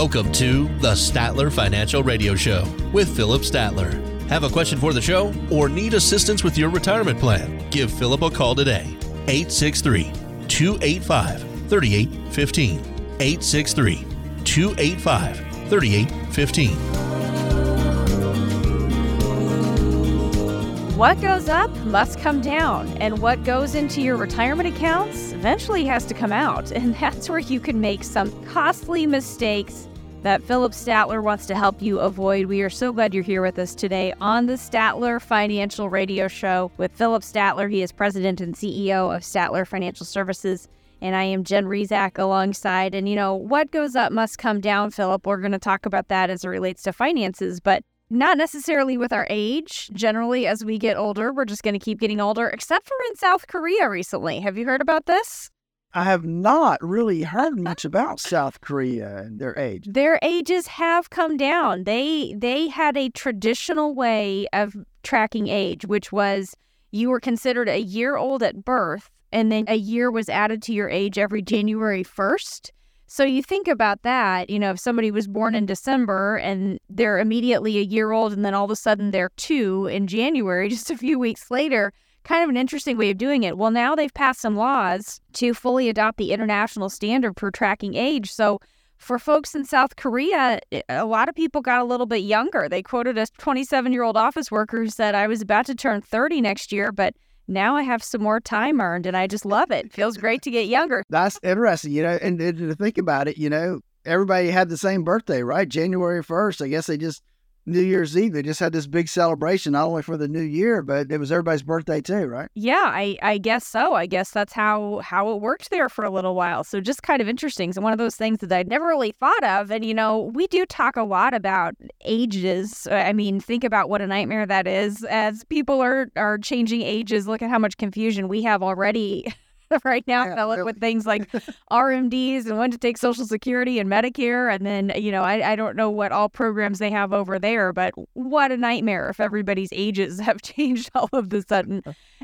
Welcome to the Statler Financial Radio Show with Phillip Statler. Have a question for the show or need assistance with your retirement plan? Give Phillip a call today. 863 285 3815. 863 285 3815. What goes up must come down, and what goes into your retirement accounts eventually has to come out. And that's where you can make some costly mistakes that Phillip Statler wants to help you avoid. We are so glad you're here with us today on the Statler Financial Radio Show with Phillip Statler. He is president and CEO of Statler Financial Services. And I am Jen Rizak alongside. And you know, what goes up must come down, Philip. We're going to talk about that as it relates to finances. But not necessarily with our age. Generally, as we get older, we're just going to keep getting older, except for in South Korea recently. Have you heard about this? I have not really heard much about South Korea and their age. Their ages have come down. They they had a traditional way of tracking age, which was you were considered a year old at birth, and then a year was added to your age every January 1st. So you think about that, you know, if somebody was born in December and they're immediately a year old and then all of a sudden they're two in January, just a few weeks later, kind of an interesting way of doing it. Well, now they've passed some laws to fully adopt the international standard for tracking age. So for folks in South Korea, eh, a lot of people got a little bit younger. They quoted a 27 year old office worker who said, I was about to turn 30 next year, but now I have some more time earned and I just love it. Feels great to get younger. That's interesting, you know, and, and to think about it, you know, everybody had the same birthday, right? January 1st. I guess they just New Year's Eve, they just had this big celebration, not only for the new year, but it was everybody's birthday too, right? Yeah, I, I guess so. I guess that's how how it worked there for a little while. So just kind of interesting. So one of those things that I'd never really thought of. And you know, we do talk a lot about ages. Uh, I mean, think about what a nightmare that is. As people are are changing ages, look at how much confusion we have already right now, yeah, Phillip, with things like RMDs and when to take Social Security and Medicare. And then, you know, I, I don't know what all programs they have over there, but what a nightmare if everybody's ages have changed all of a sudden.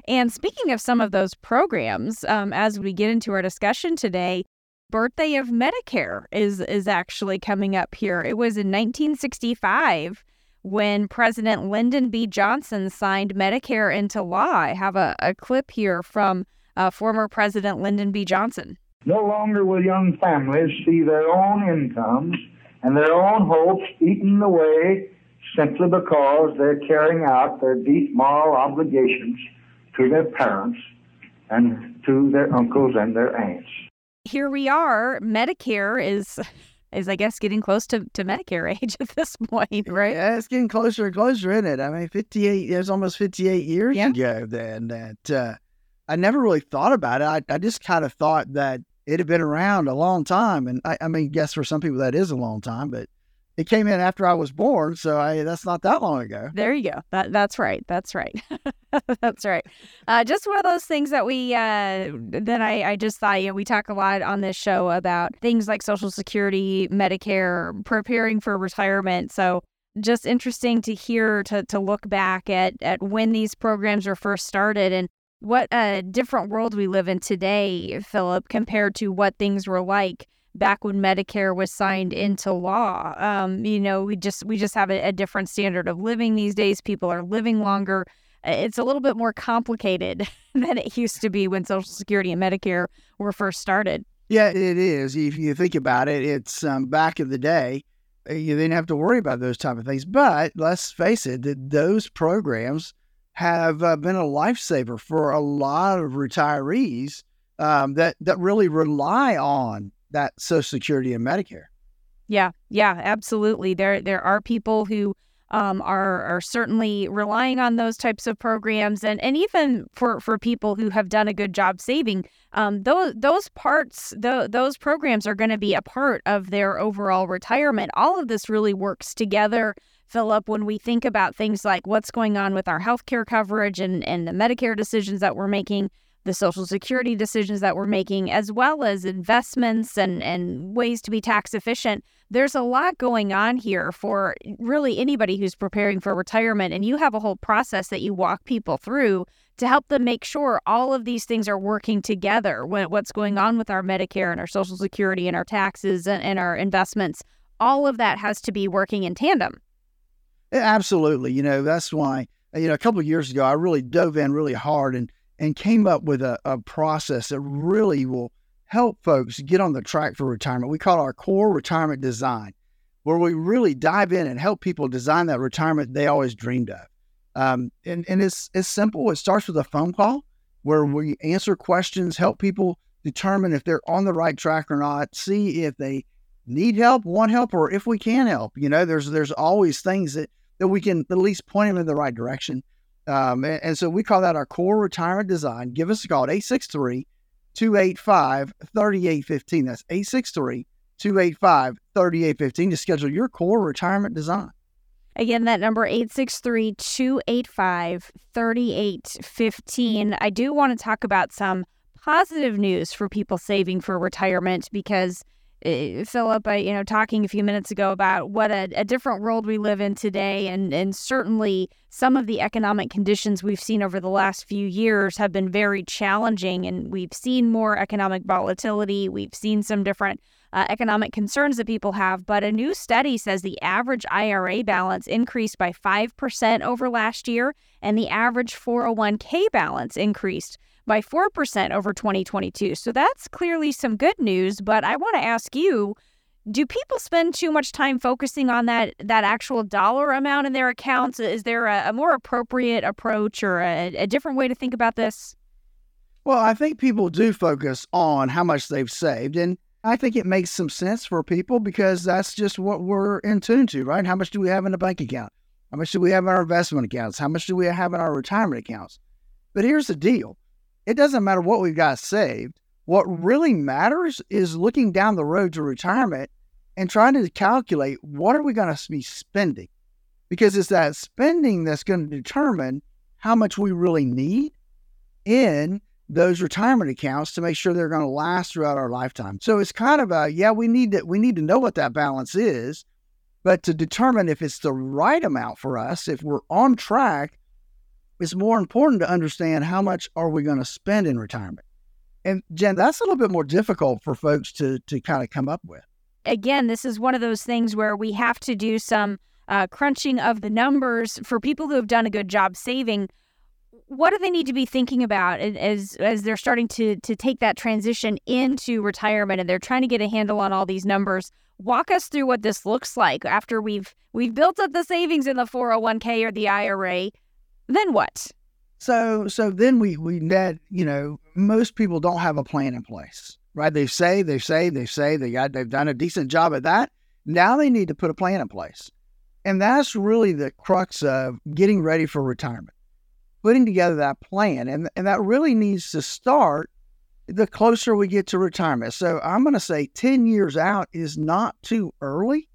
And speaking of some of those programs, um, as we get into our discussion today, birthday of Medicare is is actually coming up here. It was in 1965 when President Lyndon B. Johnson signed Medicare into law. I have a, a clip here from uh, former President Lyndon B. Johnson. No longer will young families see their own incomes and their own hopes eaten away simply because they're carrying out their deep moral obligations to their parents and to their uncles and their aunts. Here we are. Medicare is is I guess getting close to, to Medicare age at this point, right? Yeah, it's getting closer and closer, isn't it? I mean, fifty eight. It was almost fifty eight years yeah. ago then that uh, I never really thought about it. I, I just kind of thought that it had been around a long time. And I, I mean, guess for some people that is a long time, but it came in after I was born, so I, that's not that long ago. There you go. That that's right. That's right. that's right. Uh, just one of those things that we uh, that I, I just thought. You know, we talk a lot on this show about things like Social Security, Medicare, preparing for retirement. So just interesting to hear to to look back at at when these programs were first started and what a different world we live in today, Phillip, compared to what things were like back when Medicare was signed into law. Um, you know, we just we just have a, a, different standard of living these days. People are living longer. It's a little bit more complicated than it used to be when Social Security and Medicare were first started. Yeah, it is. If you think about it, it's um, back in the day. Uh, you didn't have to worry about those type of things. But let's face it, that those programs have uh, been a lifesaver for a lot of retirees um, that that really rely on that Social Security and Medicare. Yeah, yeah, absolutely. There there are people who um, are are certainly relying on those types of programs, and and even for for people who have done a good job saving, um, those those parts, the, those programs are going to be a part of their overall retirement. All of this really works together Phillip, when we think about things like what's going on with our healthcare coverage and, and the Medicare decisions that we're making, the Social Security decisions that we're making, as well as investments and, and ways to be tax efficient, there's a lot going on here for really anybody who's preparing for retirement. And you have a whole process that you walk people through to help them make sure all of these things are working together. What's going on with our Medicare and our Social Security and our taxes and, and our investments all of that has to be working in tandem. Absolutely. You know, that's why, you know, a couple of years ago, I really dove in really hard and, and came up with a, a process that really will help folks get on the track for retirement. We call our core retirement design, where we really dive in and help people design that retirement they always dreamed of. Um, and, and it's, it's simple. It starts with a phone call where we answer questions, help people determine if they're on the right track or not, see if they need help, want help, or if we can help. You know, there's there's always things that that we can at least point them in the right direction. Um, and, and, so we call that our core retirement design. Give us a call at 863 285 3815. That's 863 285 3815 to schedule your core retirement design. Again, that number 863 285 3815. I do want to talk about some positive news for people saving for retirement because Phillip, I, you know, talking a few minutes ago about what a, a, different world we live in today, and and certainly some of the economic conditions we've seen over the last few years have been very challenging, and we've seen more economic volatility. We've seen some different uh, economic concerns that people have, but a new study says the average IRA balance increased by five percent over last year, and the average 401k balance increased by 4% over 2022. So that's clearly some good news, but I want to ask you, do people spend too much time focusing on that that actual dollar amount in their accounts? Is there a, a more appropriate approach or a, a different way to think about this? Well, I think people do focus on how much they've saved. And I think it makes some sense for people because that's just what we're in tune to, right? How much do we have in a bank account? How much do we have in our investment accounts? How much do we have in our retirement accounts? But here's the deal it doesn't matter what we've got saved. What mm-hmm. really matters is looking down the road to retirement and trying to calculate what are we going to be spending? Because it's that spending that's going to determine how much we really need in those retirement accounts to make sure they're going to last throughout our lifetime. So it's kind of a yeah, we need to we need to know what that balance is, but to determine if it's the right amount for us, if we're on track, it's more important to understand how much are we going to spend in retirement. And Jen, that's a little bit more difficult for folks to to kind of come up with. Again, this is one of those things where we have to do some uh, crunching of the numbers for people who have done a good job saving. What do they need to be thinking about as as they're starting to to take that transition into retirement and they're trying to get a handle on all these numbers? Walk us through what this looks like after we've we've built up the savings in the 401k or the IRA then what? So so then we we that you know most people don't have a plan in place, right? They say they say they say they got they've done a decent job at that. Now they need to put a plan in place, and that's really the crux of getting ready for retirement, putting together that plan, and and that really needs to start the closer we get to retirement. So I'm going to say ten years out is not too early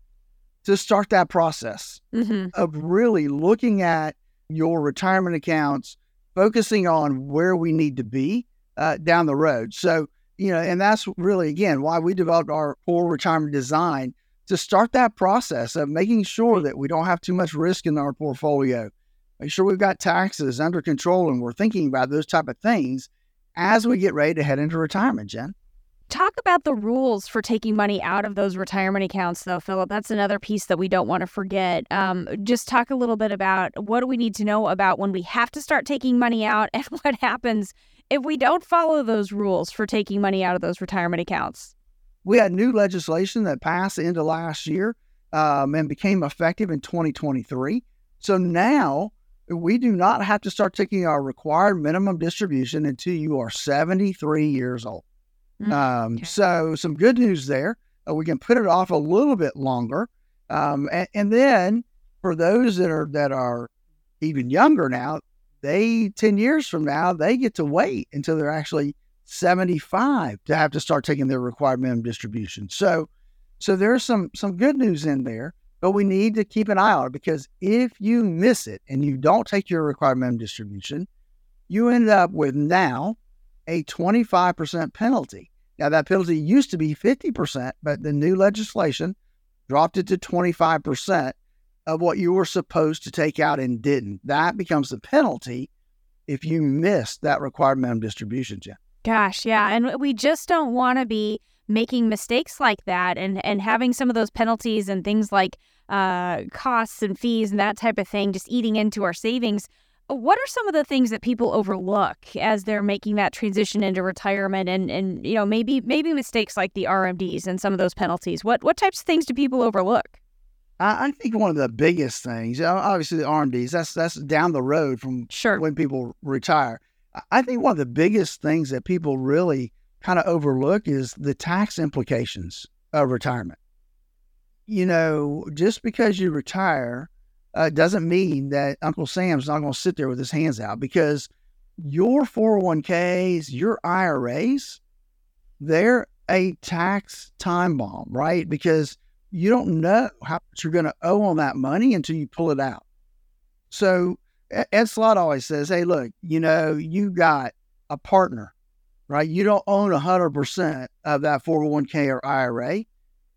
to start that process mm-hmm. of really looking at your retirement accounts, focusing on where we need to be uh, down the road. So, you know, and that's really, again, why we developed our core retirement design to start that process of making sure that we don't have too much risk in our portfolio. Make sure we've got taxes under control and we're thinking about those type of things as we get ready to head into retirement, Jen. Talk about the rules for taking money out of those retirement accounts, though, Phillip. That's another piece that we don't want to forget. Um, just talk a little bit about what do we need to know about when we have to start taking money out and what happens if we don't follow those rules for taking money out of those retirement accounts. We had new legislation that passed into last year um, and became effective in 2023. So now we do not have to start taking our required minimum distribution until you are 73 years old. Mm-hmm. Um, okay. So some good news there. Uh, we can put it off a little bit longer, um, and, and, then for those that are that are even younger now, they ten years from now they get to wait until they're actually seventy five to have to start taking their required minimum distribution. So, so there's some some good news in there, but we need to keep an eye on it because if you miss it and you don't take your required minimum distribution, you end up with now a 25% penalty. Now, that penalty used to be 50%, but the new legislation dropped it to 25% of what you were supposed to take out and didn't. That becomes the penalty if you miss that required minimum distribution, Jen. Gosh, yeah. And we just don't want to be making mistakes like that and and having some of those penalties and things like uh, costs and fees and that type of thing just eating into our savings what are some of the things that people overlook as they're making that transition into retirement and and you know maybe maybe mistakes like the RMDs and some of those penalties? What what types of things do people overlook? I, I think one of the biggest things obviously the RMDs that's that's down the road from sure. when people retire. I think one of the biggest things that people really kind of overlook is the tax implications of retirement. You know just because you retire uh, doesn't mean that Uncle Sam's not going to sit there with his hands out because your 401ks, your IRAs, they're a tax time bomb, right? Because you don't know how much you're going to owe on that money until you pull it out. So Ed Slott always says, hey, look, you know, you got a partner, right? You don't own 100% of that 401k or IRA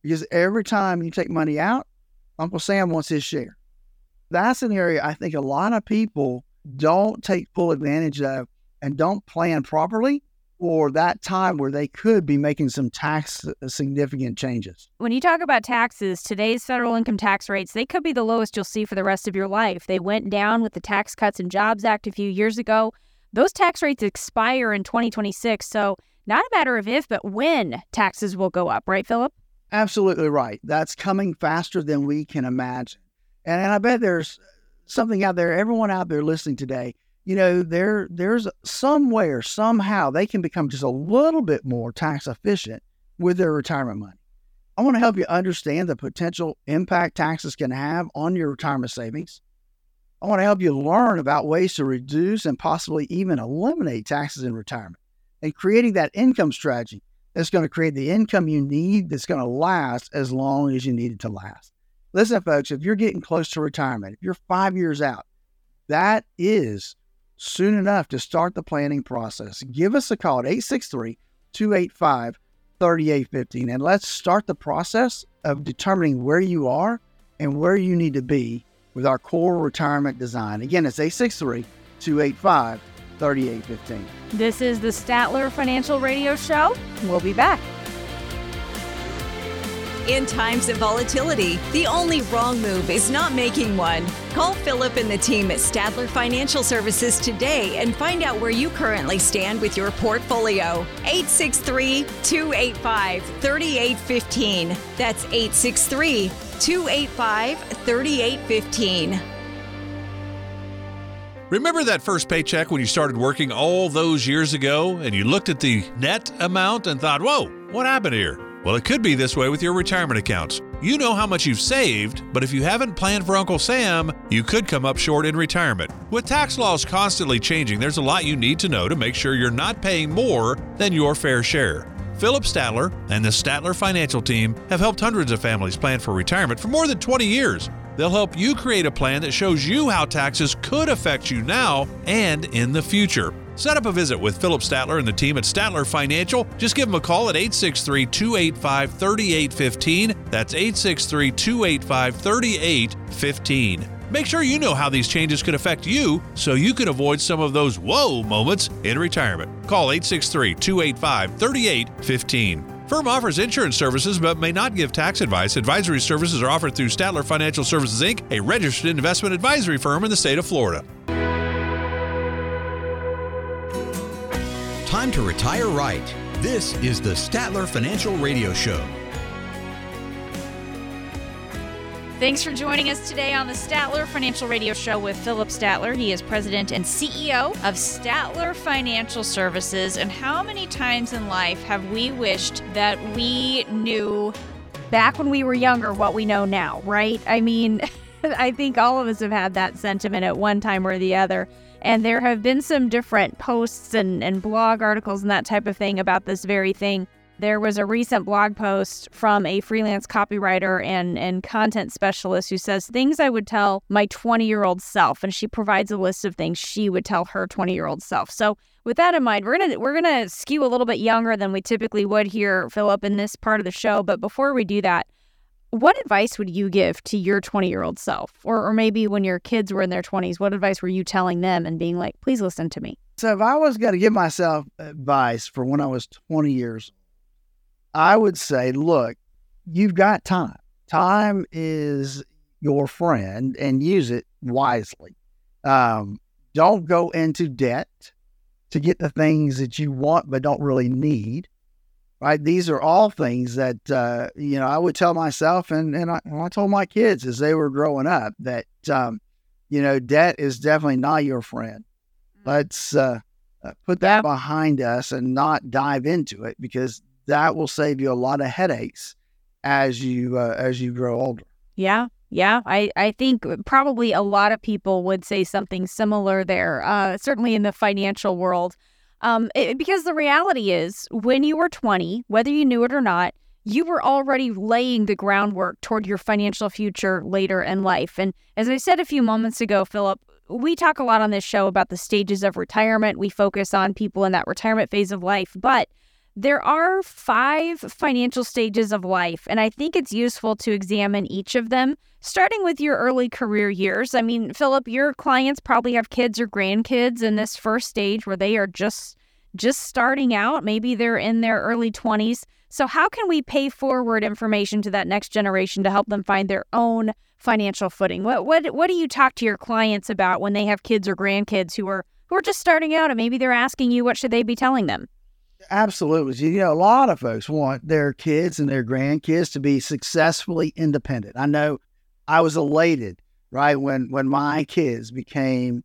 because every time you take money out, Uncle Sam wants his share that's an area I think a lot of people don't take full advantage of and don't plan properly for that time where they could be making some tax uh, significant changes. When you talk about taxes, today's federal income tax rates, they could be the lowest you'll see for the rest of your life. They went down with the Tax Cuts and Jobs Act a few years ago. Those tax rates expire in 2026. So, not a matter of if, but when taxes will go up, right, Phillip? Absolutely right. That's coming faster than we can imagine. And, and I bet there's something out there, everyone out there listening today, you know, there there's somewhere, somehow they can become just a little bit more tax efficient with their retirement money. I want to help you understand the potential impact taxes can have on your retirement savings. I want to help you learn about ways to reduce and possibly even eliminate taxes in retirement and creating that income strategy that's going to create the income you need that's going to last as long as you need it to last. Listen, folks, if you're getting close to retirement, if you're five years out, that is soon enough to start the planning process. Give us a call at 863 285 3815 and let's start the process of determining where you are and where you need to be with our core retirement design. Again, it's 863 285 3815. This is the Statler Financial Radio Show. We'll be back. In times of volatility, the only wrong move is not making one. Call Phillip and the team at Statler Financial Services today and find out where you currently stand with your portfolio. 863 285 3815. That's 863 285 3815. Remember that first paycheck when you started working all those years ago and you looked at the net amount and thought, whoa, what happened here? Well, it could be this way with your retirement accounts. You know how much you've saved, but if you haven't planned for Uncle Sam, you could come up short in retirement. With tax laws constantly changing, there's a lot you need to know to make sure you're not paying more than your fair share. Phillip Statler and the Statler Financial Team have helped hundreds of families plan for retirement for more than 20 years. They'll help you create a plan that shows you how taxes could affect you now and in the future. Set up a visit with Phillip Statler and the team at Statler Financial. Just give them a call at 863 285 3815. That's 863 285 3815. Make sure you know how these changes could affect you so you can avoid some of those whoa moments in retirement. Call 863 285 3815. Firm offers insurance services but may not give tax advice. Advisory services are offered through Statler Financial Services Inc., a registered investment advisory firm in the state of Florida. Time to retire right. This is the Statler Financial Radio Show. Thanks for joining us today on the Statler Financial Radio Show with Phillip Statler. He is president and CEO of Statler Financial Services. And how many times in life have we wished that we knew back when we were younger what we know now, right? I mean, I think all of us have had that sentiment at one time or the other. And there have been some different posts and, and blog articles and that type of thing about this very thing. There was a recent blog post from a freelance copywriter and, and content specialist who says things I would tell my 20 year old self. And she provides a list of things she would tell her 20 year old self. So with that in mind, we're gonna we're gonna skew a little bit younger than we typically would here, Phillip, in this part of the show. But before we do that, what advice would you give to your 20 year old self? Or, or maybe when your kids were in their 20s, what advice were you telling them and being like, please listen to me? So, if I was going to give myself advice for when I was 20 years I would say, look, you've got time. Time is your friend and use it wisely. Um, don't go into debt to get the things that you want but don't really need. Right? These are all things that uh, you know I would tell myself, and and I, and I, told my kids as they were growing up that um, you know debt is definitely not your friend. Mm. Let's uh, uh, put that behind us and not dive into it because that will save you a lot of headaches as you uh, as you grow older. Yeah, yeah, I, I think probably a lot of people would say something similar there, uh, certainly in the financial world. Um, it, because the reality is, when you were 20, whether you knew it or not, you were already laying the groundwork toward your financial future later in life. And as I said a few moments ago, Phillip, we talk a lot on this show about the stages of retirement. We focus on people in that retirement phase of life, but there are five financial stages of life, and I think it's useful to examine each of them, starting with your early career years. I mean, Phillip, your clients probably have kids or grandkids in this first stage where they are just just starting out. Maybe they're in their early 20s. So, how can we pay forward information to that next generation to help them find their own financial footing? What what what do you talk to your clients about when they have kids or grandkids who are who are just starting out and maybe they're asking you what should they be telling them? Absolutely. You know, a lot of folks want their kids and their grandkids to be successfully independent. I know I was elated, right, when when my kids became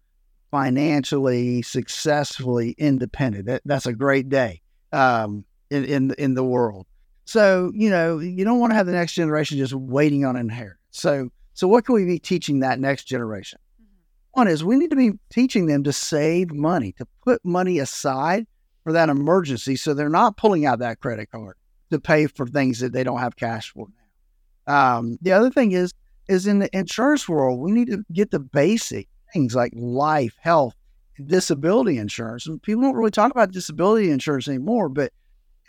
financially successfully independent. That, that's a great day um, in in in the world. So you know, you don't want to have the next generation just waiting on inheritance. So so what can we be teaching that next generation? Mm-hmm. One is we need to be teaching them to save money, to put money aside for that emergency so they're not pulling out that credit card to pay for things that they don't have cash for now. Um, the other thing is, is in the insurance world, we need to get the basic things like life, health, disability insurance. And people don't really talk about disability insurance anymore, but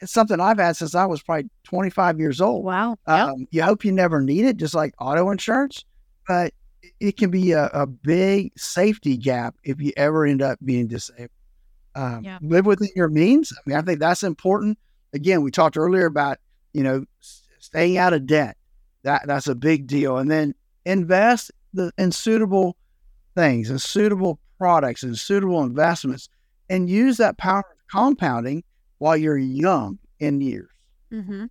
it's something I've had since I was probably 25 years old. Wow. Um, You hope you never need it, just like auto insurance, but it can be a, a big safety gap if you ever end up being disabled um, yeah. live within your means. I mean, I think that's important. Again, we talked earlier about you know staying out of debt. That that's a big deal, and then invest the, in suitable things and suitable products and suitable investments, and use that power of compounding while you're young in years. Mm-hmm.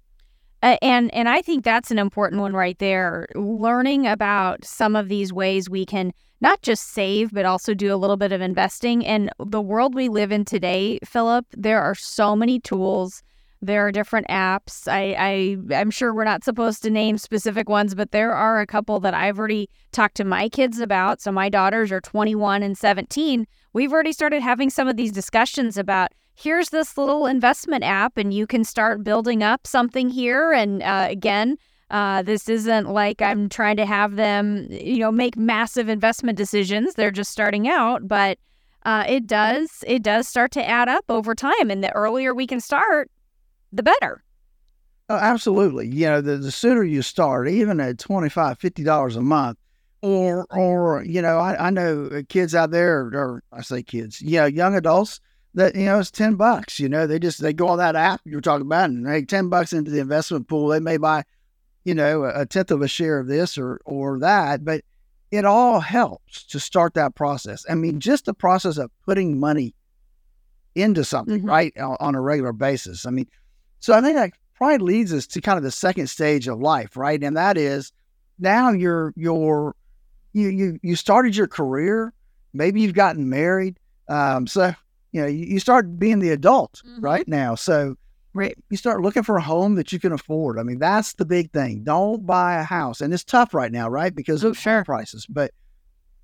Uh, and and I think that's an important one right there. Learning about some of these ways we can not just save but also do a little bit of investing. And the world we live in today, Phillip, there are so many tools. There are different apps. I, I I'm sure we're not supposed to name specific ones, but there are a couple that I've already talked to my kids about. So my daughters are 21 and 17. We've already started having some of these discussions about here's this little investment app and you can start building up something here. And uh, again, uh, this isn't like I'm trying to have them, you know, make massive investment decisions. They're just starting out, but uh, it does it does start to add up over time. And the earlier we can start, the better. Oh, absolutely. You know, the, the sooner you start, even at $25, $50 a month, or, or you know, I, I know kids out there, or I say kids, you know, young adults that you know it's 10 bucks you know they just they go on that app you're talking about and they 10 bucks into the investment pool they may buy you know a tenth of a share of this or or that but it all helps to start that process i mean just the process of putting money into something mm-hmm. right on, a regular basis i mean so i think that probably leads us to kind of the second stage of life right and that is now you're you're you you, you started your career maybe you've gotten married um, so you know, you, you start being the adult mm-hmm. right now. So right. you start looking for a home that you can afford. I mean, that's the big thing. Don't buy a house. And it's tough right now, right? Because of sure. prices. But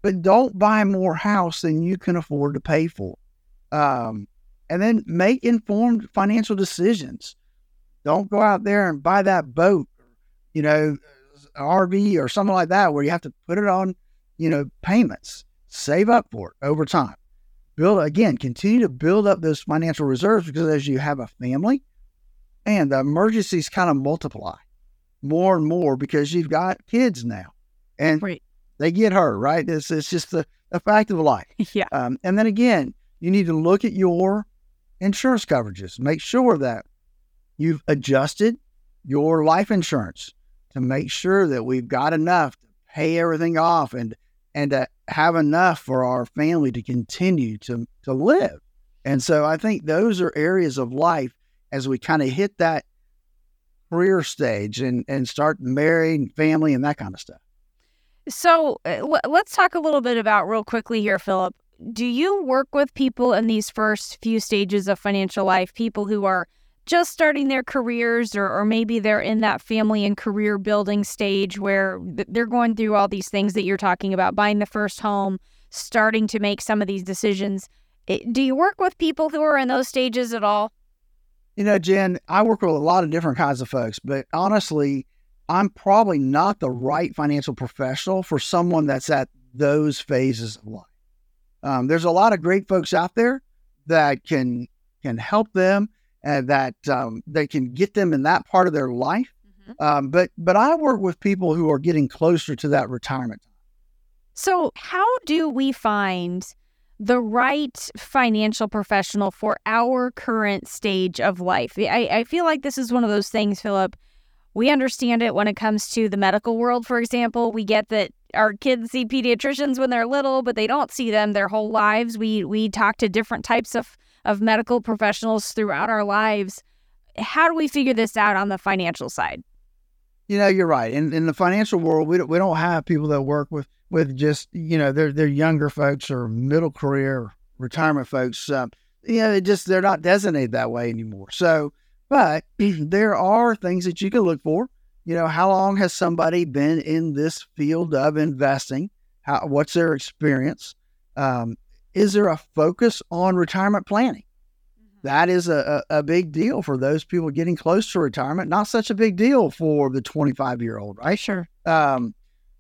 but don't buy more house than you can afford to pay for. Um, and then make informed financial decisions. Don't go out there and buy that boat, you know, RV or something like that where you have to put it on, you know, payments. Save up for it over time build again, continue to build up those financial reserves because as you have a family and the emergencies kind of multiply more and more because you've got kids now and right. they get hurt, right? It's, it's just the, the fact of life. yeah. Um, and then again, you need to look at your insurance coverages, make sure that you've adjusted your life insurance to make sure that we've got enough to pay everything off and and to have enough for our family to continue to to live. And so I think those are areas of life as we kind of hit that career stage and and start marrying family and that kind of stuff. So uh, let's talk a little bit about real quickly here, Phillip. Do you work with people in these first few stages of financial life, people who are just starting their careers, or, or maybe they're in that family and career building stage where they're going through all these things that you're talking about, buying the first home, starting to make some of these decisions? Do you work with people who are in those stages at all? You know, Jen, I work with a lot of different kinds of folks, but honestly, I'm probably not the right financial professional for someone that's at those phases of life. Um, there's a lot of great folks out there that can can help them and that um, they can get them in that part of their life. Mm-hmm. Um, but but I work with people who are getting closer to that retirement. So how do we find the right financial professional for our current stage of life? I, I feel like this is one of those things, Phillip we understand it when it comes to the medical world, for example. We get that our kids see pediatricians when they're little, but they don't see them their whole lives. We we talk to different types of, of medical professionals throughout our lives. How do we figure this out on the financial side? You know, you're right. In in the financial world, we don't, we don't have people that work with with just you know they're they're younger folks or middle career retirement folks. Um, you know, it just they're not designated that way anymore. So but there are things that you can look for. You know, how long has somebody been in this field of investing? How, what's their experience? Um, is there a focus on retirement planning? Mm-hmm. That is a, a, a, big deal for those people getting close to retirement. Not such a big deal for the 25 year old, right? Sure. Um,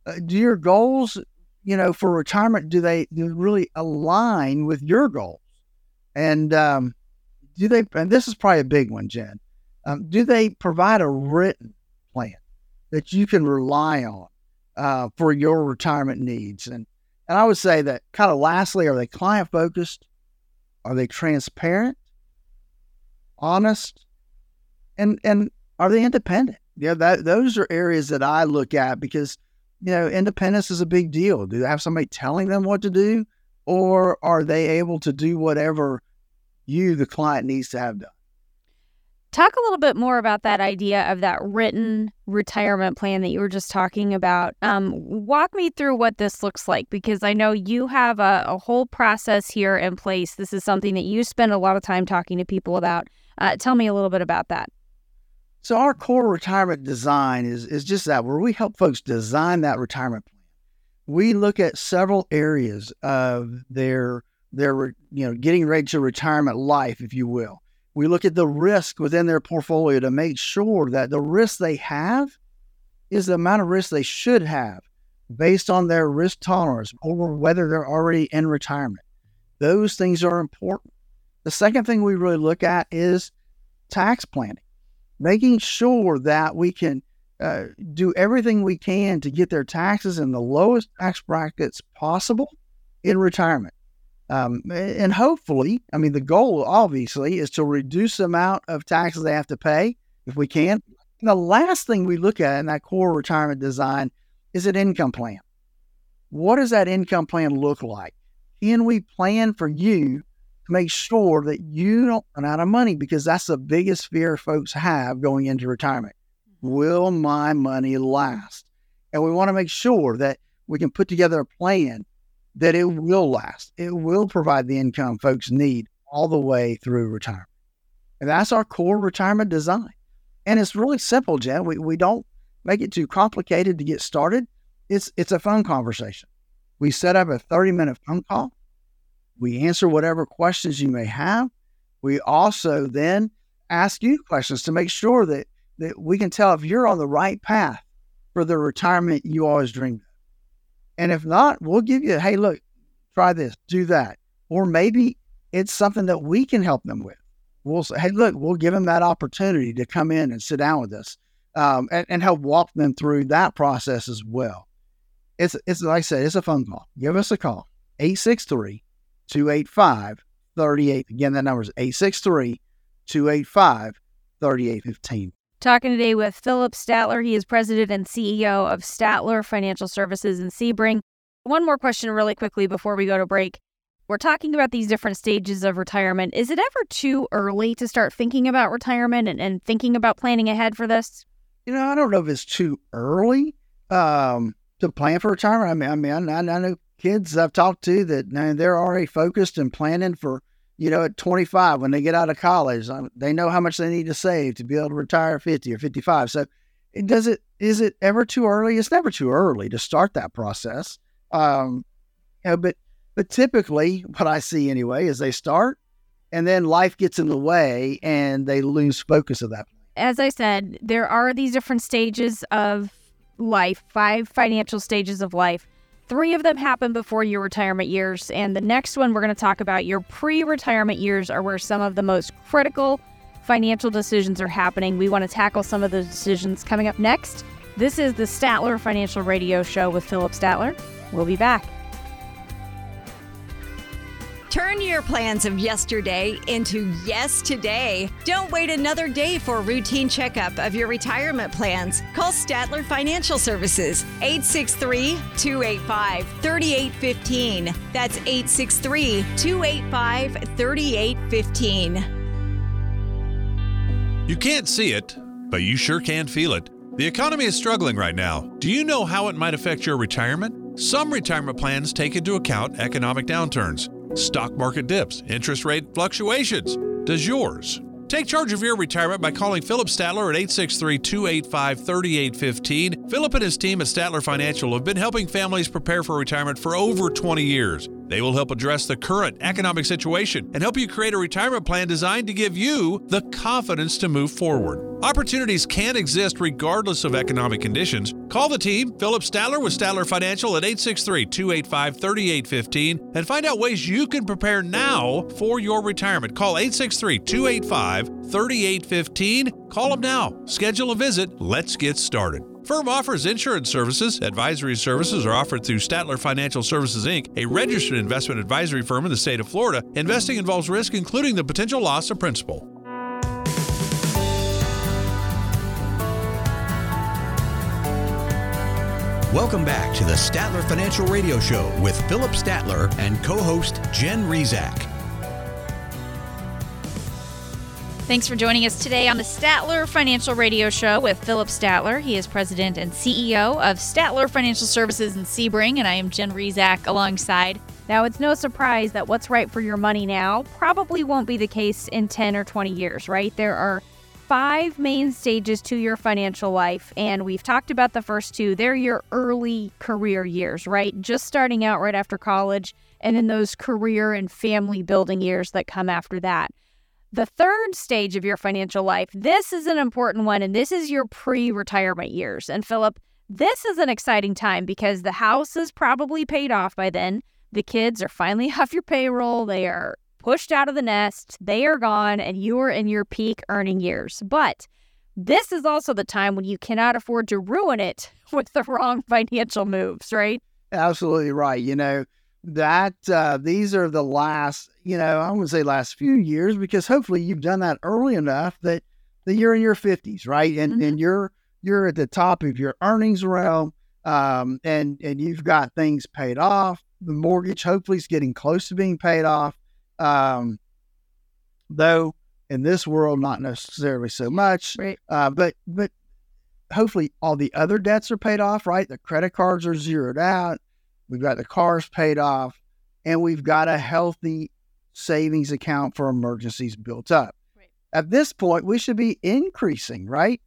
uh, do your goals, you know, for retirement, do they, do they really align with your goals? And um, do they, and this is probably a big one, Jen, um, do they provide a written plan that you can rely on uh, for your retirement needs? And, and I would say that kind of lastly, are they client focused? Are they transparent, honest, and, and are they independent? Yeah, that, those are areas that I look at because, you know, independence is a big deal. Do they have somebody telling them what to do? Or are they able to do whatever you, the client, needs to have done. Talk a little bit more about that idea of that written retirement plan that you were just talking about. Um, walk me through what this looks like because I know you have a, a, whole process here in place. This is something that you spend a lot of time talking to people about. Uh, tell me a little bit about that. So, our core retirement design is, is just that, where we help folks design that retirement plan. We look at several areas of their their you know getting ready to retirement life, if you will. We look at the risk within their portfolio to make sure that the risk they have is the amount of risk they should have based on their risk tolerance or whether they're already in retirement. Those things are important. The second thing we really look at is tax planning, making sure that we can uh, do everything we can to get their taxes in the lowest tax brackets possible in retirement. Um, and hopefully, I mean, the goal obviously is to reduce the amount of taxes they have to pay if we can. And the last thing we look at in that core retirement design is an income plan. What does that income plan look like? Can we plan for you to make sure that you don't run out of money? Because that's the biggest fear folks have going into retirement. Mm-hmm. Will my money last? And we want to make sure that we can put together a plan that it will last. It will provide the income folks need all the way through retirement. And that's our core retirement design. And it's really simple, Jen. We, we don't make it too complicated to get started. It's, it's a phone conversation. We set up a 30 minute phone call. We answer whatever questions you may have. We also then ask you questions to make sure that, that we can tell if you're on the right path for the retirement you always dreamed of. And if not, we'll give you, hey, look, try this, do that. Or maybe it's something that we can help them with. We'll say, hey, look, we'll give them that opportunity to come in and sit down with us um, and, and help walk them through that process as well. It's, it's like I said, it's a phone call. Give us a call, 863 285 38. Again, that number is 863 285 3815. Talking today with Phillip Statler. He is president and CEO of Statler Financial Services in Sebring. One more question, really quickly, before we go to break. We're talking about these different stages of retirement. Is it ever too early to start thinking about retirement and, and thinking about planning ahead for this? You know, I don't know if it's too early um, to plan for retirement. I mean, I mean, I, I know kids I've talked to that they're already focused and planning for, you know, at 25 when they get out of college, um, they know how much they need to save to be able to retire at 50 or 55. So, it does it is it ever too early? It's never too early to start that process. Um, you know, but but typically, what I see anyway is they start, and then life gets in the way, and they lose focus of that. As I said, there are these different stages of life, five financial stages of life. Three of them happen before your retirement years. And the next one we're going to talk about, your pre retirement years, are where some of the most critical financial decisions are happening. We want to tackle some of those decisions coming up next. This is the Statler Financial Radio Show with Phillip Statler. We'll be back. Turn your plans of yesterday into yes today. Don't wait another day for a routine checkup of your retirement plans. Call Statler Financial Services 863 285 3815. That's 863 285 3815. You can't see it, but you sure can feel it. The economy is struggling right now. Do you know how it might affect your retirement? Some retirement plans take into account economic downturns stock market dips, interest rate fluctuations. Does yours? Take charge of your retirement by calling Phillip Statler at 863 285 3815. Phillip and his team at Statler Financial have been helping families prepare for retirement for over 20 years. They will help address the current economic situation and help you create a retirement plan designed to give you the confidence to move forward. Opportunities can exist regardless of economic conditions. Call the team, Phillip Statler with Statler Financial at 863 285 3815 and find out ways you can prepare now for your retirement. Call 863 285 3815. Call them now. Schedule a visit. Let's get started. Firm offers insurance services. Advisory services are offered through Statler Financial Services Inc., a registered investment advisory firm in the state of Florida. Investing involves risk, including the potential loss of principal. Welcome back to the Statler Financial Radio Show with Phillip Statler and co host Jen Rizak. Thanks for joining us today on the Statler Financial Radio Show with Phillip Statler. He is president and CEO of Statler Financial Services in Sebring, and I am Jen Rizak alongside. Now, it's no surprise that what's right for your money now probably won't be the case in 10 or 20 years, right? There are five main stages to your financial life, and we've talked about the first two. They're your early career years, right? Just starting out right after college, and then those career and family building years that come after that. The third stage of your financial life, this is an important one, and this is your pre retirement years. And Phillip, this is an exciting time because the house is probably paid off by then. The kids are finally off your payroll. They are pushed out of the nest. They are gone, and you are in your peak earning years. But this is also the time when you cannot afford to ruin it with the wrong financial moves, right? Absolutely right. You know, that uh, these are the last, you know, I wouldn't say last few years because hopefully you've done that early enough that, that you're in your 50s, right? And Mhm. and you're you're at the top of your earnings realm, um, and and you've got things paid off. The mortgage hopefully is getting close to being paid off, um, though in this world not necessarily so much. Right. Uh, but but hopefully all the other debts are paid off, right? The credit cards are zeroed out. We've got the cars paid off, and we've got a healthy savings account for emergencies built up. Right. At this point, we should be increasing, right?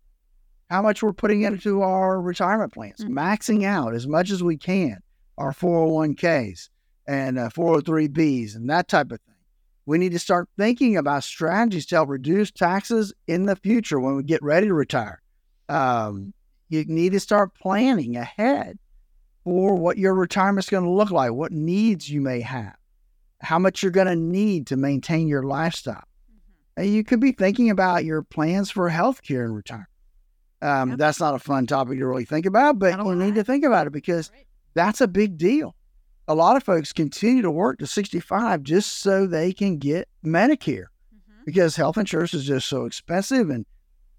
How much we're putting into our retirement plans, Mhm. maxing out as much as we can, our 401ks and uh, 403bs and that type of thing. We need to start thinking about strategies to help reduce taxes in the future when we get ready to retire. Um, you need to start planning ahead for what your retirement's going to look like, what needs you may have, how much you're going to need to maintain your lifestyle. And you could be thinking about your plans for healthcare in retirement. Um, Yep. That's not a fun topic to really think about, but you need to think about it because Right. that's a big deal. A lot of folks continue to work to 65 just so they can get Medicare because health insurance is just so expensive and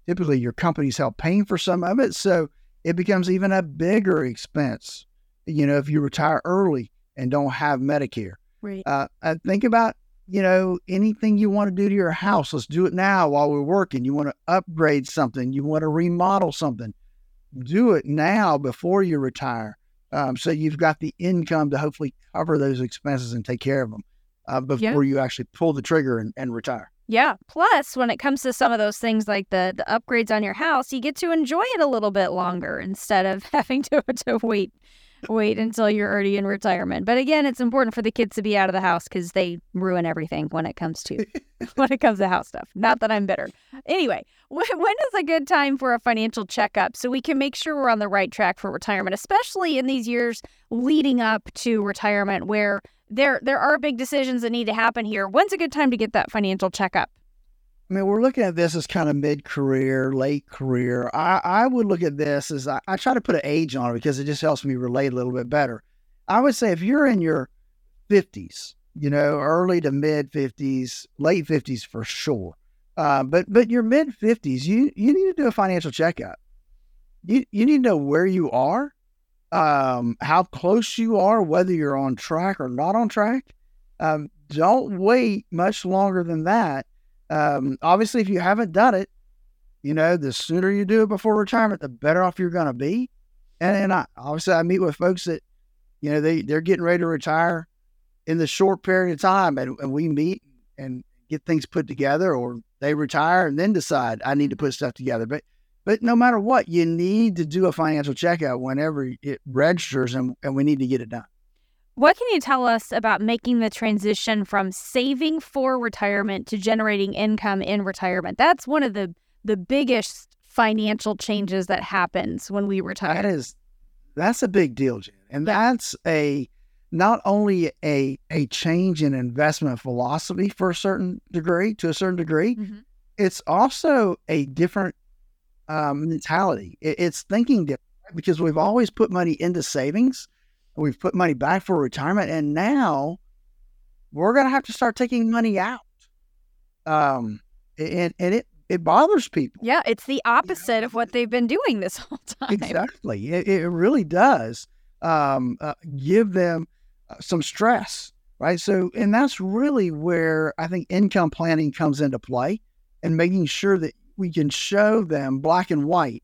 typically your company's help paying for some of it. So it becomes even a bigger expense, you know, if you retire early and don't have Medicare. Right. Uh, uh, think about, you know, anything you want to do to your house. Let's do it now while we're working. You want to upgrade something, you want to remodel something. Do it now before you retire. Um, so you've got the income to hopefully cover those expenses and take care of them uh, before you actually pull the trigger and, and retire. Yeah. Plus, when it comes to some of those things like the the upgrades on your house, you get to enjoy it a little bit longer instead of having to to wait wait until you're already in retirement. But again, it's important for the kids to be out of the house because they ruin everything when it comes to when it comes to house stuff. Not that I'm bitter. Anyway, when, when is a good time for a financial checkup so we can make sure we're on the right track for retirement, especially in these years leading up to retirement where there there are big decisions that need to happen here. When's a good time to get that financial checkup? I mean, we're looking at this as kind of mid career, late career. I, I would look at this as I, I try to put an age on it because it just helps me relate a little bit better. I would say if you're in your 50s, you know, early to mid 50s, late 50s for sure. Uh, but but your mid 50s, you you need to do a financial checkup. You you need to know where you are, um, how close you are, whether you're on track or not on track. Um, don't wait much longer than that um, obviously, if you haven't done it, you know, the sooner you do it before retirement, the better off you're going to be. And, and I, obviously, I meet with folks that, you know, they, they're getting ready to retire in the short period of time, and, and we meet and get things put together, or they retire and then decide I need to put stuff together. But but no matter what, you need to do a financial checkout whenever it registers, and, and we need to get it done. What can you tell us about making the transition from saving for retirement to generating income in retirement? That's one of the the biggest financial changes that happens when we retire. That is that's a big deal, Jen. And that's a not only a a change in investment philosophy for a certain degree, to a certain degree, mm-hmm. it's also a different um, mentality. It, it's thinking different because we've always put money into savings We've put money back for retirement, and now we're going to have to start taking money out. Um, and and it it bothers people. Yeah, it's the opposite you know? of what they've been doing this whole time. Exactly, it, it really does um, uh, give them uh, some stress, right? So, and that's really where I think income planning comes into play, and making sure that we can show them black and white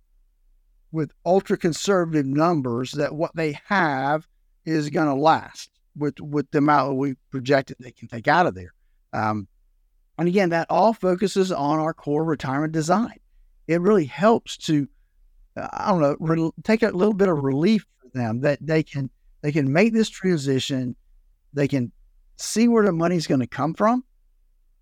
with ultra conservative numbers that what they have is going to last with with the amount we projected they can take out of there. Um, and again, that all focuses on our core retirement design. It really helps to, uh, I don't know, re- take a little bit of relief for them that they can they can make this transition. They can see where the money's going to come from.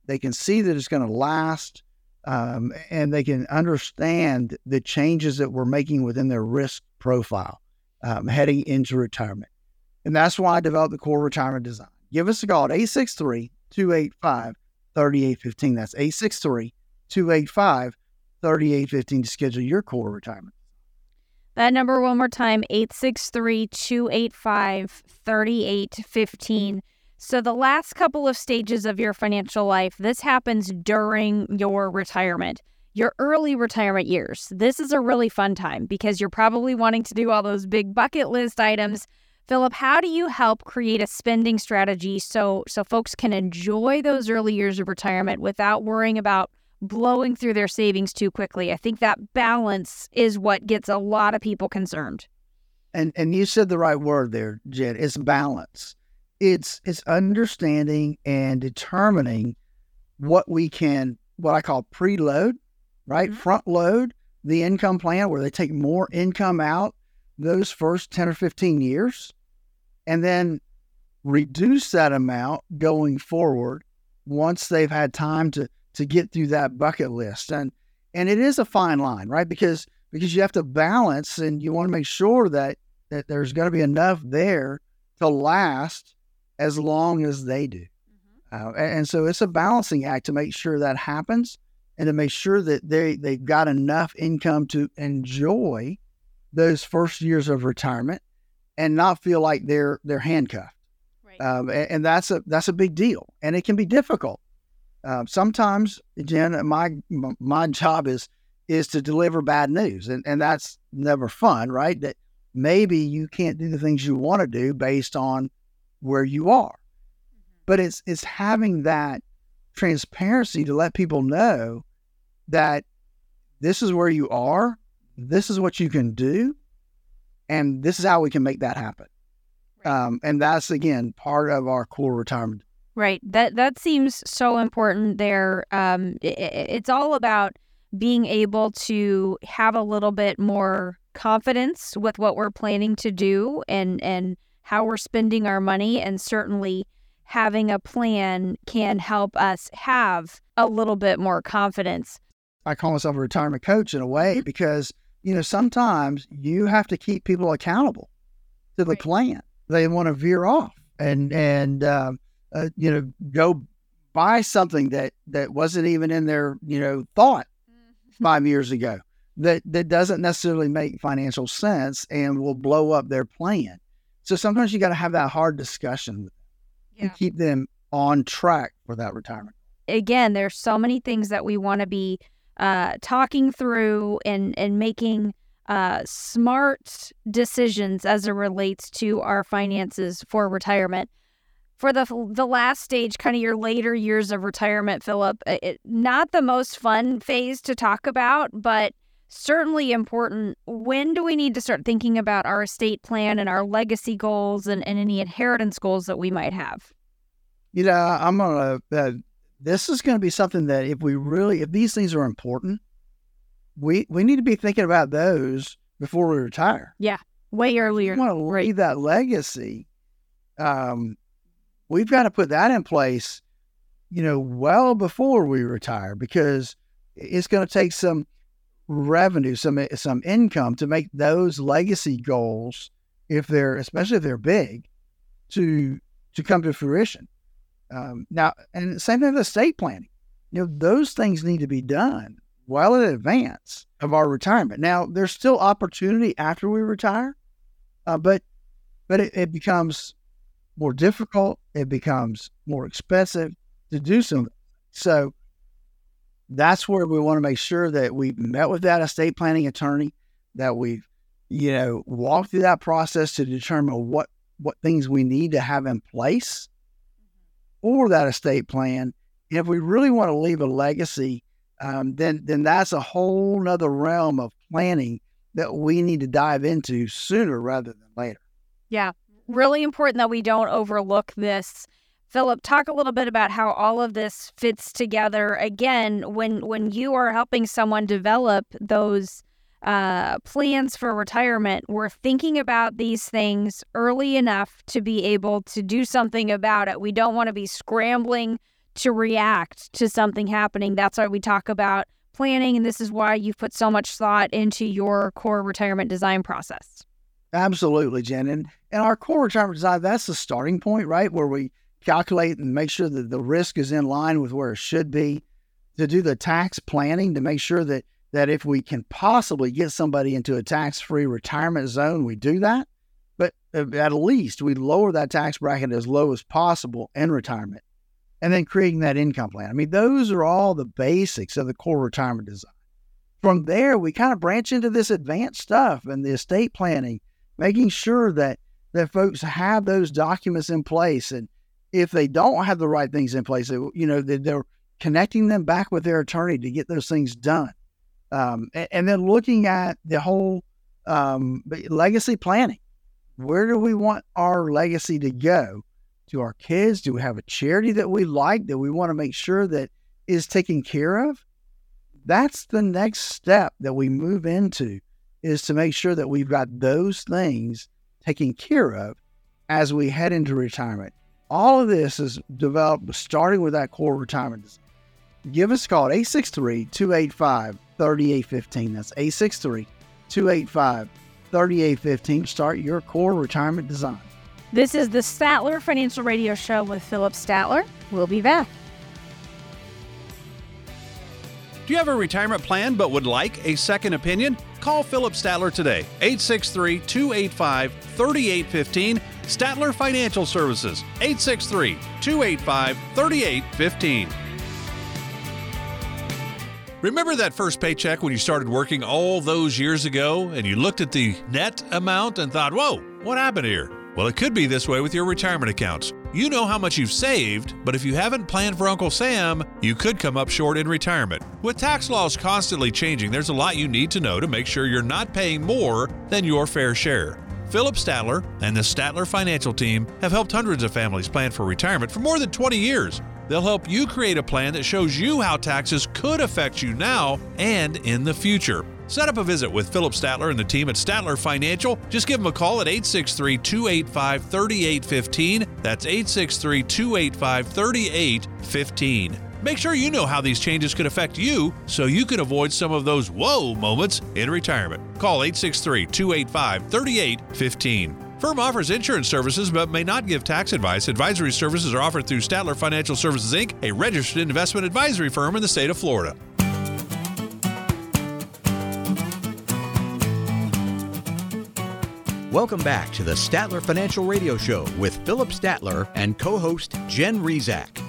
They can see that it's going to last, um, and they can understand the changes that we're making within their risk profile um, heading into retirement. And that's why I developed the core retirement design. Give us a call at 863 285 3815. That's 863 285 3815 to schedule your core retirement. That number, one more time 863 285 3815. So, the last couple of stages of your financial life, this happens during your retirement, your early retirement years. This is a really fun time because you're probably wanting to do all those big bucket list items Phillip, how do you help create a spending strategy so so folks can enjoy those early years of retirement without worrying about blowing through their savings too quickly? I think that balance is what gets a lot of people concerned. And and you said the right word there, Jen. It's balance. It's it's understanding and determining what we can what I call preload, right? Mm-hmm. Front load the income plan where they take more income out those first 10 or 15 years and then reduce that amount going forward once they've had time to to get through that bucket list. And and it is a fine line right? Because because you have to balance and you want to make sure that that there's going to be enough there to last as long as they do. Mm-hmm. uh, and, and so it's a balancing act to make sure that happens and to make sure that they they've got enough income to enjoy those first years of retirement and not feel like they're they're handcuffed. Right. Um, and, and, that's a that's a big deal, and it can be difficult. Uh, sometimes, Jen, my my job is is to deliver bad news. And, and that's never fun, right? That maybe you can't do the things you want to do based on where you are. But it's it's having that transparency to let people know that this is where you are, this is what you can do, and this is how we can make that happen. Um, and that's again part of our core retirement. Right. That that seems so important. There, um, it, it's all about being able to have a little bit more confidence with what we're planning to do and and how we're spending our money, and certainly having a plan can help us have a little bit more confidence. I call myself a retirement coach in a way mm-hmm. because you know sometimes you have to keep people accountable to the right. plan they want to veer off and and uh, uh, you know go buy something that that wasn't even in their you know thought mm-hmm. five years ago that that doesn't necessarily make financial sense and will blow up their plan. So sometimes you got to have that hard discussion with them yeah. and keep them on track for that retirement. Again, there's so many things that we want to be uh, talking through and and making uh, smart decisions as it relates to our finances for retirement. For the the last stage, kind of your later years of retirement, Phillip, it, not the most fun phase to talk about, but certainly important. When do we need to start thinking about our estate plan and our legacy goals and, and any inheritance goals that we might have? You know, I'm gonna. Uh, this is going to be something that if we really, if these things are important, we we need to be thinking about those before we retire. Yeah, way earlier. We want to leave that legacy. Um, we've got to put that in place, you know, well before we retire because it's going to take some revenue, some some income to make those legacy goals, if they're especially if they're big, to to come to fruition. Um, now, and same thing with estate planning. You know, those things need to be done well in advance of our retirement. Now, there's still opportunity after we retire, uh, but but it, it, becomes more difficult. It becomes more expensive to do something. So that's where we want to make sure that we've met with that estate planning attorney, that we've you know walked through that process to determine what what things we need to have in place for that estate plan. If we really want to leave a legacy um, then then that's a whole nother realm of planning that we need to dive into sooner rather than later. Yeah, really important that we don't overlook this. Phillip, talk a little bit about how all of this fits together. Again, when when you are helping someone develop those uh, plans for retirement, we're thinking about these things early enough to be able to do something about it. We don't want to be scrambling to react to something happening. That's why we talk about planning, and this is why you've put so much thought into your core retirement design process. Absolutely, Jen. And, and our core retirement design, that's the starting point, right? Where we calculate and make sure that the risk is in line with where it should be. To do the tax planning to make sure that that if we can possibly get somebody into a tax-free retirement zone, we do that. But uh, at least we lower that tax bracket as low as possible in retirement and then creating that income plan. I mean, those are all the basics of the core retirement design. From there, we kind of branch into this advanced stuff and the estate planning, making sure that that folks have those documents in place. And if they don't have the right things in place, you know, they're connecting them back with their attorney to get those things done. Um, and, and, then looking at the whole um, legacy planning. Where do we want our legacy to go? to our kids? Do we have a charity that we like that we want to make sure that is taken care of? That's the next step that we move into is to make sure that we've got those things taken care of as we head into retirement. All of this is developed starting with that core retirement. Give us a call at 863 285 3815. That's 863 285 3815. Start your core retirement design. This is the Statler Financial Radio Show with Phillip Statler. We'll be back. Do you have a retirement plan but would like a second opinion? Call Phillip Statler today, 863 285 3815. Statler Financial Services, 863 285 3815. Remember that first paycheck when you started working all those years ago and you looked at the net amount and thought, whoa, what happened here? Well, it could be this way with your retirement accounts. You know how much you've saved, but if you haven't planned for Uncle Sam, you could come up short in retirement. With tax laws constantly changing, there's a lot you need to know to make sure you're not paying more than your fair share. Phillip Statler and the Statler Financial Team have helped hundreds of families plan for retirement for more than 20 years. They'll help you create a plan that shows you how taxes could affect you now and in the future. Set up a visit with Phillip Statler and the team at Statler Financial. Just give them a call at 863 285 3815. That's 863 285 3815. Make sure you know how these changes could affect you so you can avoid some of those whoa moments in retirement. Call 863 285 3815. Firm offers insurance services but may not give tax advice. Advisory services are offered through Statler Financial Services Inc., a registered investment advisory firm in the state of Florida. Welcome back to the Statler Financial Radio Show with Phillip Statler and co host Jen Rizak.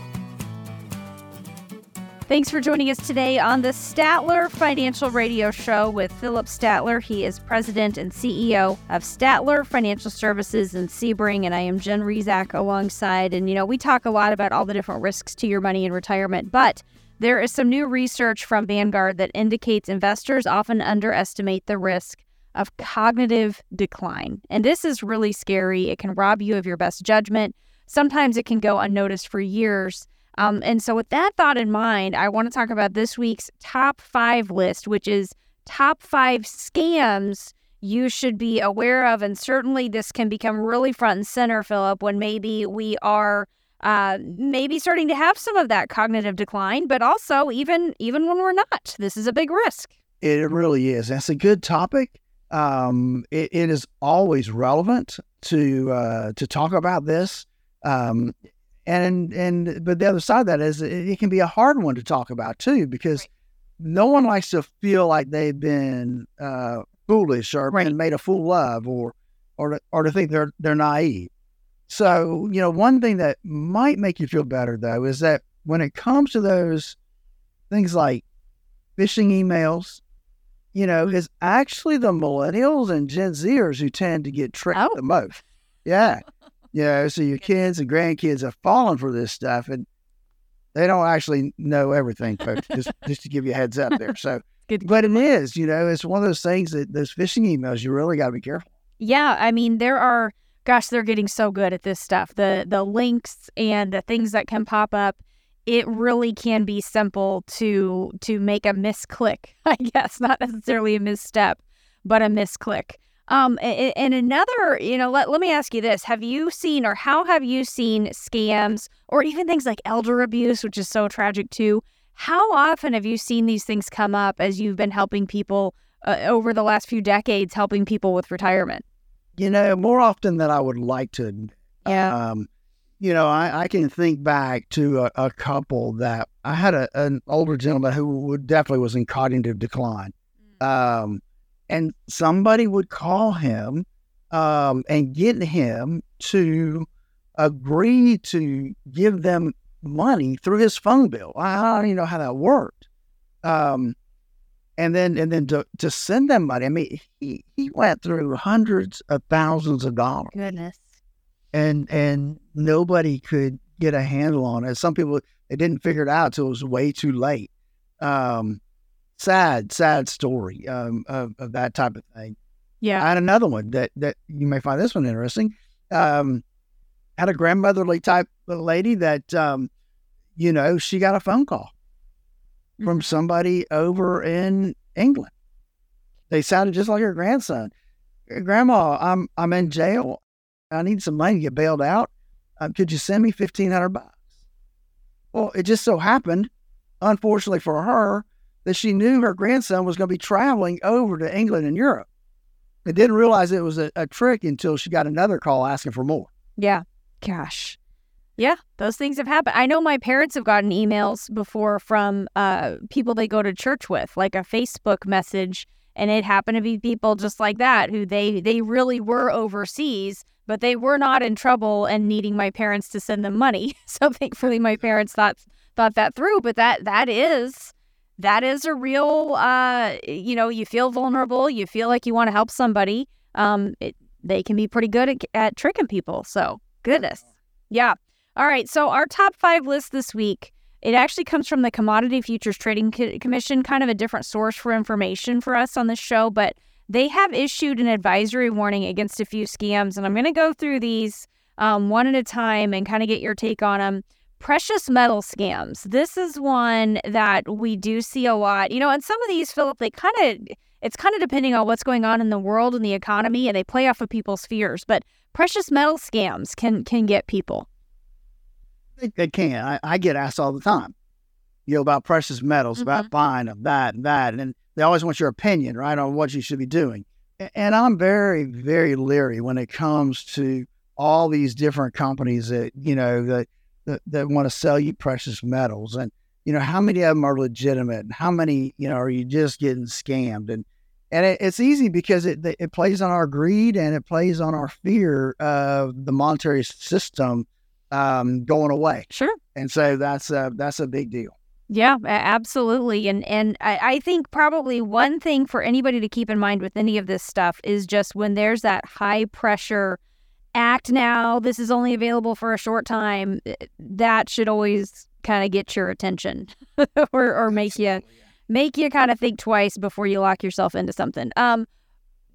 Thanks for joining us today on the Statler Financial Radio Show with Phillip Statler. He is president and CEO of Statler Financial Services in Sebring, and I am Jen Rizak alongside. And, you know, we talk a lot about all the different risks to your money in retirement, but there is some new research from Vanguard that indicates investors often underestimate the risk of cognitive decline. And this is really scary. It can rob you of your best judgment. Sometimes it can go unnoticed for years. Um, and so, with that thought in mind, I want to talk about this week's top five list, which is top five scams you should be aware of. And certainly, this can become really front and center, Phillip, when maybe we are uh, maybe starting to have some of that cognitive decline, but also even even when we're not. This is a big risk. It really is. That's a good topic. Um, it, it is always relevant to uh, to talk about this. Um, and and but the other side of that is it, it can be a hard one to talk about too because right. no one likes to feel like they've been uh, foolish or right. been made a fool of or or to, or to think they're they're naive. So you know one thing that might make you feel better though is that when it comes to those things like phishing emails, you know, is actually the millennials and Gen Zers who tend to get tricked oh. the most. Yeah. You know, so your kids and grandkids have fallen for this stuff and they don't actually know everything, folks, just, just to give you a heads up there. So, but it is, you know, it's one of those things that those phishing emails, you really got to be careful. Yeah. I mean, there are, gosh, they're getting so good at this stuff. The, the links and the things that can pop up, it really can be simple to, to make a misclick, I guess, not necessarily a misstep, but a misclick. Um, and, another, you know, let, let me ask you this. Have you seen or how have you seen scams or even things like elder abuse, which is so tragic too? How often have you seen these things come up as you've been helping people uh, over the last few decades, helping people with retirement? You know, more often than I would like to. Yeah. Um, you know, I, I can think back to a, a couple that I had a, an older gentleman who would, definitely was in cognitive decline. Mm. Um, and somebody would call him um, and get him to agree to give them money through his phone bill. I don't even know how that worked. Um, and then and then to, to send them money. I mean, he, he went through hundreds of thousands of dollars. Goodness. And and nobody could get a handle on it. Some people they didn't figure it out until it was way too late. Um, sad, sad story um, of, of that type of thing. Yeah. I had another one that, that you may find this one interesting. Um, had a grandmotherly type lady that, um, you know, she got a phone call mm-hmm. from somebody over in England. They sounded just like her grandson. Grandma, I'm I'm in jail. I need some money to get bailed out. Um, could you send me fifteen hundred bucks? Well, it just so happened, unfortunately for her, that she knew her grandson was going to be traveling over to England and Europe. I didn't realize it was a, a trick until she got another call asking for more. Yeah. Gosh. Yeah, those things have happened. I know my parents have gotten emails before from uh, people they go to church with, like a Facebook message, and it happened to be people just like that who they they really were overseas, but they were not in trouble and needing my parents to send them money. So thankfully, my parents thought thought that through. But that that is that is a real, uh, you know, you feel vulnerable, you feel like you want to help somebody. Um, it, they can be pretty good at, at tricking people. So, goodness. Yeah. All right. So, our top five list this week, it actually comes from the Commodity Futures Trading Commission, kind of a different source for information for us on this show, but they have issued an advisory warning against a few scams. And I'm going to go through these um, one at a time and kind of get your take on them. Precious metal scams. This is one that we do see a lot. You know, and some of these, Phillip, they kind of, it's kind of depending on what's going on in the world and the economy, and they play off of people's fears. But precious metal scams can can get people. They, they can. I, I, get asked all the time, you know, about precious metals, mm-hmm. about buying of that and that, and they always want your opinion, right, on what you should be doing. And I'm very, very leery when it comes to all these different companies that you know that that, that want to sell you precious metals and you know how many of them are legitimate and how many you know are you just getting scammed and and it, it's easy because it it plays on our greed and it plays on our fear of the monetary system um, going away. Sure. And so that's a that's a big deal. Yeah, absolutely. And and I, I think probably one thing for anybody to keep in mind with any of this stuff is just when there's that high pressure act now, this is only available for a short time, eh, that should always kind of get your attention or, or make you make you kind of think twice before you lock yourself into something. Um,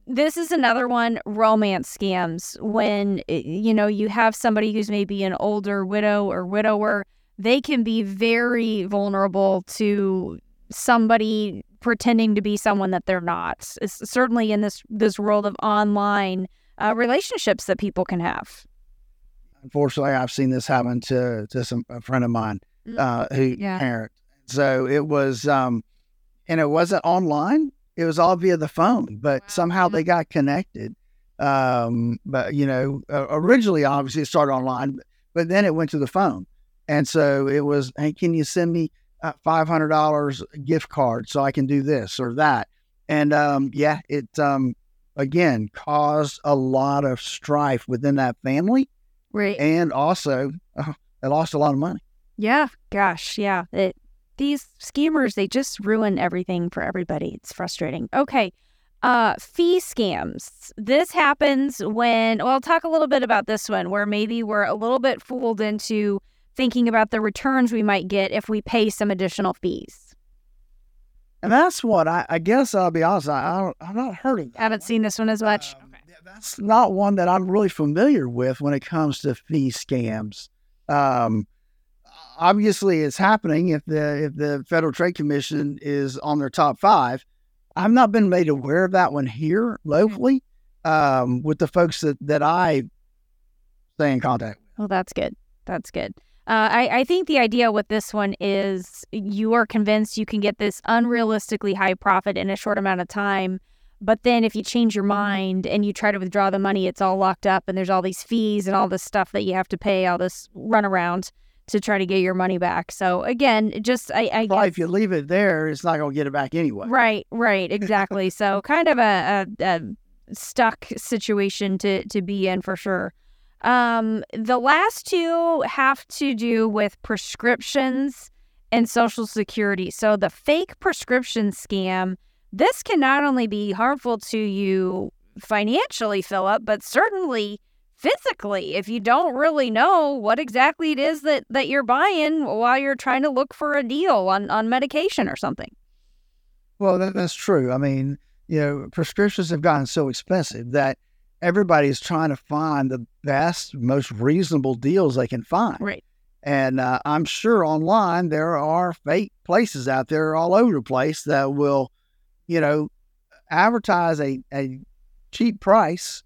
this is another one romance scams. When eh, you know you have somebody who's maybe an older widow or widower they can be very vulnerable to somebody pretending to be someone that they're not. It's certainly in this this world of online uh, relationships that people can have. Unfortunately, I've seen this happen to to some a friend of mine mm. uh, who yeah. parent. So it was, um, and it wasn't online. It was all via the phone, but wow. somehow they got connected. Um, but you know, uh, originally, obviously, it started online, but then it went to the phone, and so it was, hey, can you send me five hundred dollars gift card so I can do this or that? And um, yeah, it um, again caused a lot of strife within that family. Right. And also, uh, they lost a lot of money. Yeah. Gosh. Yeah. It, these schemers, they just ruin everything for everybody. It's frustrating. Okay. Uh, fee scams. This happens when, well, I'll talk a little bit about this one where maybe we're a little bit fooled into thinking about the returns we might get if we pay some additional fees. And that's what I, I guess I'll be honest, I, I have not heard of that. Haven't seen this one as much. Um, okay. That's not one that I'm really familiar with when it comes to fee scams. Um, obviously, it's happening if the if the Federal Trade Commission is on their top five. I've not been made aware of that one here locally um, with the folks that, that I stay in contact with. Well, that's good. That's good. Uh, I, I think the idea with this one is you are convinced you can get this unrealistically high profit in a short amount of time. But then if you change your mind and you try to withdraw the money, it's all locked up and there's all these fees and all this stuff that you have to pay, all this runaround to try to get your money back. So again, just I, I well, guess, if you leave it there, it's not going to get it back anyway. Right, right, exactly. so kind of a, a, a stuck situation to to be in for sure. Um, the last two have to do with prescriptions and Social Security. So the fake prescription scam, this can not only be harmful to you financially, Phillip, but certainly physically if you don't really know what exactly it is that, that you're buying while you're trying to look for a deal on, on medication or something. Well, that, that's true. I mean, you know, prescriptions have gotten so expensive that – everybody's trying to find the best, most reasonable deals they can find. Right. And uh, I'm sure online there are fake places out there all over the place that will, you know, advertise a, a cheap price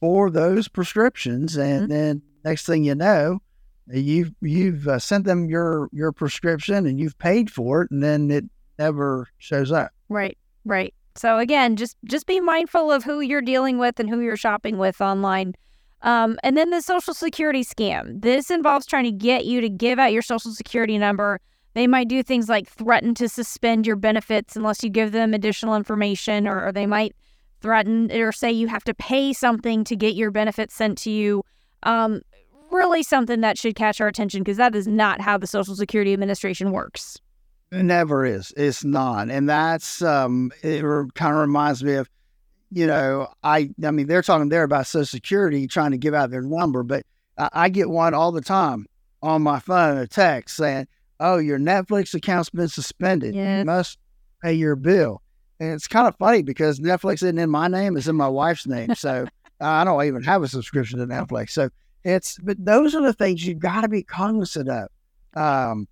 for those prescriptions, and mm-hmm. then next thing you know, you've you've uh, sent them your your prescription and you've paid for it, and then it never shows up. Right. Right. So again, just just be mindful of who you're dealing with and who you're shopping with online. Um, and then the social security scam. This involves trying to get you to give out your social security number. They might do things like threaten to suspend your benefits unless you give them additional information, or, or they might threaten or say you have to pay something to get your benefits sent to you. Um, really something that should catch our attention because that is not how the Social Security Administration works. It never is. It's not, and that's um, it kind of reminds me of, you know, I I mean they're talking there about Social Security trying to give out their number, but I, I get one all the time on my phone, a text saying, "Oh, your Netflix account's been suspended. Yes. You must pay your bill." And it's kind of funny because Netflix isn't in my name; it's in my wife's name. So I don't even have a subscription to Netflix. So it's, but those are the things you've got to be cognizant of. Um,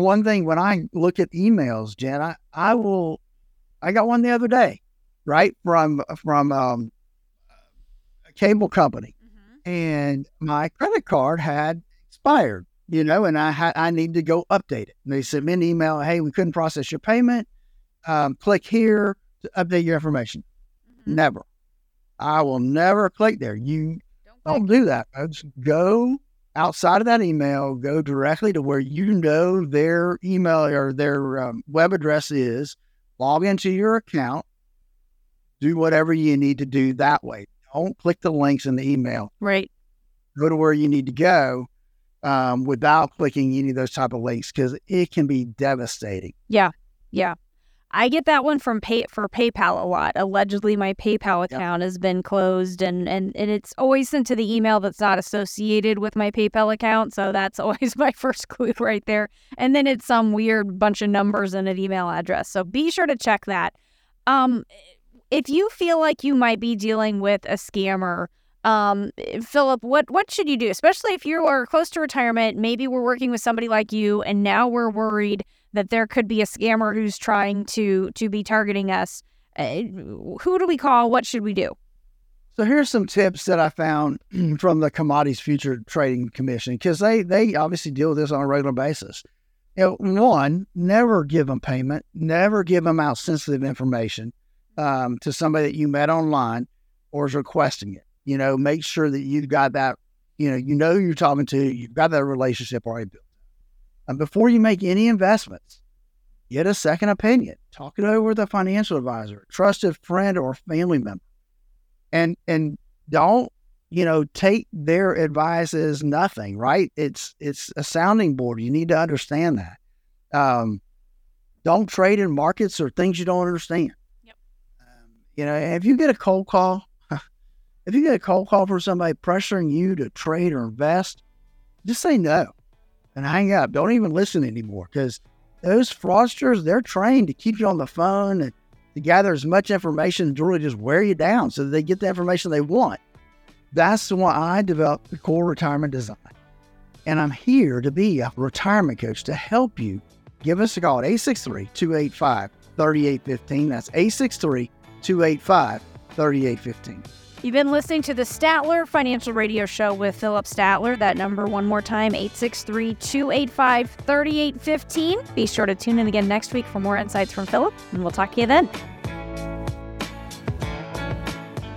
one thing when I look at emails, Jen, I, I will, I got one the other day, right from from um, a cable company, and my credit card had expired, you know, and I had I need to go update it. And they sent me an email, hey, we couldn't process your payment. Um, click here to update your information. Never. I will never click there. You don't do that, folks. Go outside of that email, go directly to where you know their email or their um, web address is, log into your account, do whatever you need to do that way. Don't click the links in the email. Right. Go to where you need to go um, without clicking any of those type of links because it can be devastating. Yeah. Yeah. I get that one from pay for PayPal a lot. Allegedly, my PayPal account has been closed, and, and and it's always sent to the email that's not associated with my PayPal account. So that's always my first clue right there. And then it's some weird bunch of numbers and an email address. So be sure to check that. Um, if you feel like you might be dealing with a scammer, um, Phillip, what what should you do? Especially if you are close to retirement, maybe we're working with somebody like you, and now we're worried that there could be a scammer who's trying to to be targeting us. Uh, who do we call? What should we do? So here's some tips that I found from the Commodities Future Trading Commission because they they obviously deal with this on a regular basis. You know, one, never give them payment, never give them out sensitive information um, to somebody that you met online or is requesting it. You know, make sure that you've got that. You know, you know who you're talking to. You've got that relationship already built. And before you make any investments, get a second opinion. Talk it over with a financial advisor, trusted friend or family member. And and don't, you know, take their advice as nothing, right? It's it's a sounding board. You need to understand that. Um, don't trade in markets or things you don't understand. Yep. Um, you know, if you get a cold call, if you get a cold call from somebody pressuring you to trade or invest, just say no and hang up. Don't even listen anymore because those fraudsters, they're trained to keep you on the phone and to gather as much information to really just wear you down so that they get the information they want. That's why I developed the core retirement design. And I'm here to be a retirement coach to help you. Give us a call at 863 285 3815. That's 863 285 3815. You've been listening to the Statler Financial Radio Show with Phillip Statler. That number, one more time, 863 285 3815. Be sure to tune in again next week for more insights from Phillip, and we'll talk to you then.